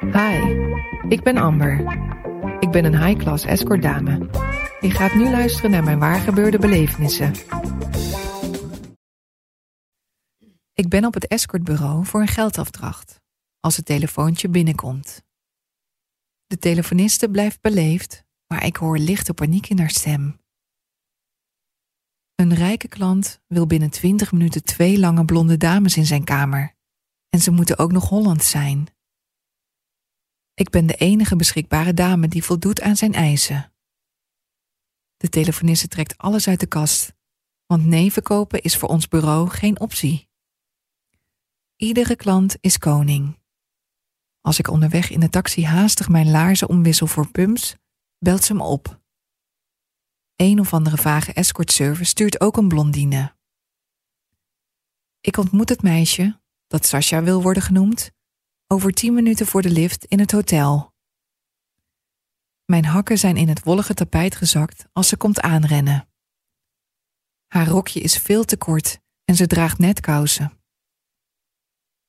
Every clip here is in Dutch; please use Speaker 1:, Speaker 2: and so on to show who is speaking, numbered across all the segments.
Speaker 1: Hi, ik ben Amber. Ik ben een high-class escort dame. Je gaat nu luisteren naar mijn waargebeurde belevenissen. Ik ben op het escortbureau voor een geldafdracht. Als het telefoontje binnenkomt. De telefoniste blijft beleefd, maar ik hoor lichte paniek in haar stem. Een rijke klant wil binnen 20 minuten twee lange blonde dames in zijn kamer. En ze moeten ook nog Holland zijn. Ik ben de enige beschikbare dame die voldoet aan zijn eisen. De telefoniste trekt alles uit de kast, want nee verkopen is voor ons bureau geen optie. Iedere klant is koning. Als ik onderweg in de taxi haastig mijn laarzen omwissel voor pumps, belt ze me op. Een of andere vage escortservice stuurt ook een blondine. Ik ontmoet het meisje, dat Sasha wil worden genoemd, over tien minuten voor de lift in het hotel. Mijn hakken zijn in het wollige tapijt gezakt als ze komt aanrennen. Haar rokje is veel te kort en ze draagt net kousen.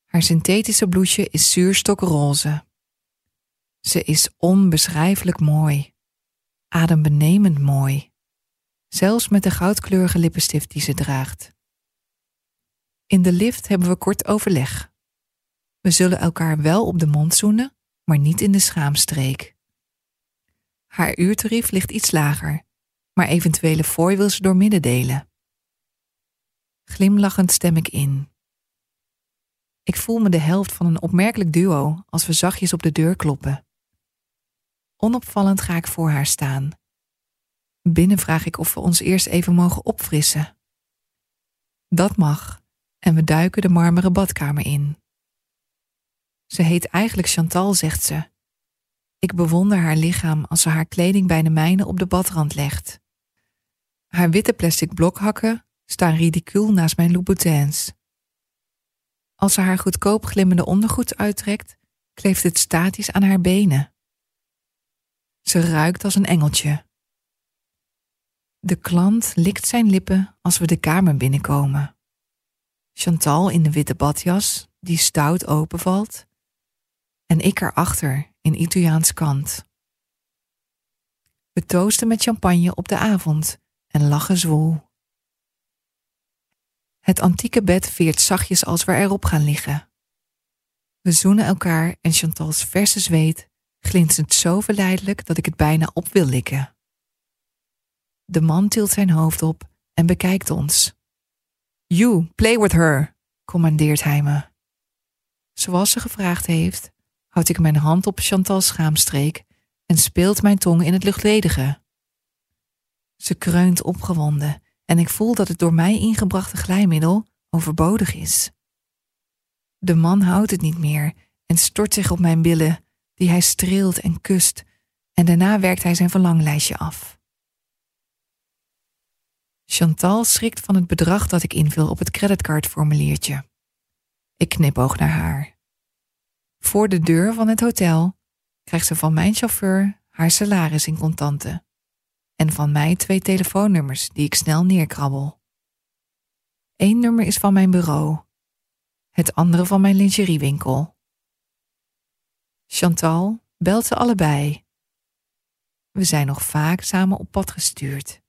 Speaker 1: Haar synthetische blouseje is zuurstokroze. Ze is onbeschrijfelijk mooi, adembenemend mooi, zelfs met de goudkleurige lippenstift die ze draagt. In de lift hebben we kort overleg. We zullen elkaar wel op de mond zoenen, maar niet in de schaamstreek. Haar uurtarief ligt iets lager, maar eventuele fooi wil ze door midden delen. Glimlachend stem ik in. Ik voel me de helft van een opmerkelijk duo als we zachtjes op de deur kloppen. Onopvallend ga ik voor haar staan. Binnen vraag ik of we ons eerst even mogen opfrissen. Dat mag, en we duiken de marmeren badkamer in. Ze heet eigenlijk Chantal, zegt ze. Ik bewonder haar lichaam als ze haar kleding bij de mijne op de badrand legt. Haar witte plastic blokhakken staan ridicuul naast mijn Louboutins. Als ze haar goedkoop glimmende ondergoed uittrekt, kleeft het statisch aan haar benen. Ze ruikt als een engeltje. De klant likt zijn lippen als we de kamer binnenkomen. Chantal in de witte badjas, die stout openvalt, en ik erachter in Italiaans kant. We toosten met champagne op de avond en lachen zwoel. Het antieke bed veert zachtjes als we erop gaan liggen. We zoenen elkaar en Chantal's verse zweet glinstert zo verleidelijk dat ik het bijna op wil likken. De man tilt zijn hoofd op en bekijkt ons. You, play with her, commandeert hij me. Zoals ze gevraagd heeft, houd ik mijn hand op Chantal's schaamstreek en speelt mijn tong in het luchtledige. Ze kreunt opgewonden en ik voel dat het door mij ingebrachte glijmiddel overbodig is. De man houdt het niet meer en stort zich op mijn billen, die hij streelt en kust, en daarna werkt hij zijn verlanglijstje af. Chantal schrikt van het bedrag dat ik invul op het creditcardformuliertje. Ik knipoog naar haar. Voor de deur van het hotel krijgt ze van mijn chauffeur haar salaris in contanten en van mij twee telefoonnummers die ik snel neerkrabbel. Eén nummer is van mijn bureau, het andere van mijn lingeriewinkel. Chantal belt ze allebei. We zijn nog vaak samen op pad gestuurd.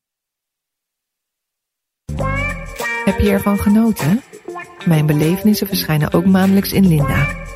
Speaker 1: Heb je ervan genoten? Mijn belevenissen verschijnen ook maandelijks in Linda.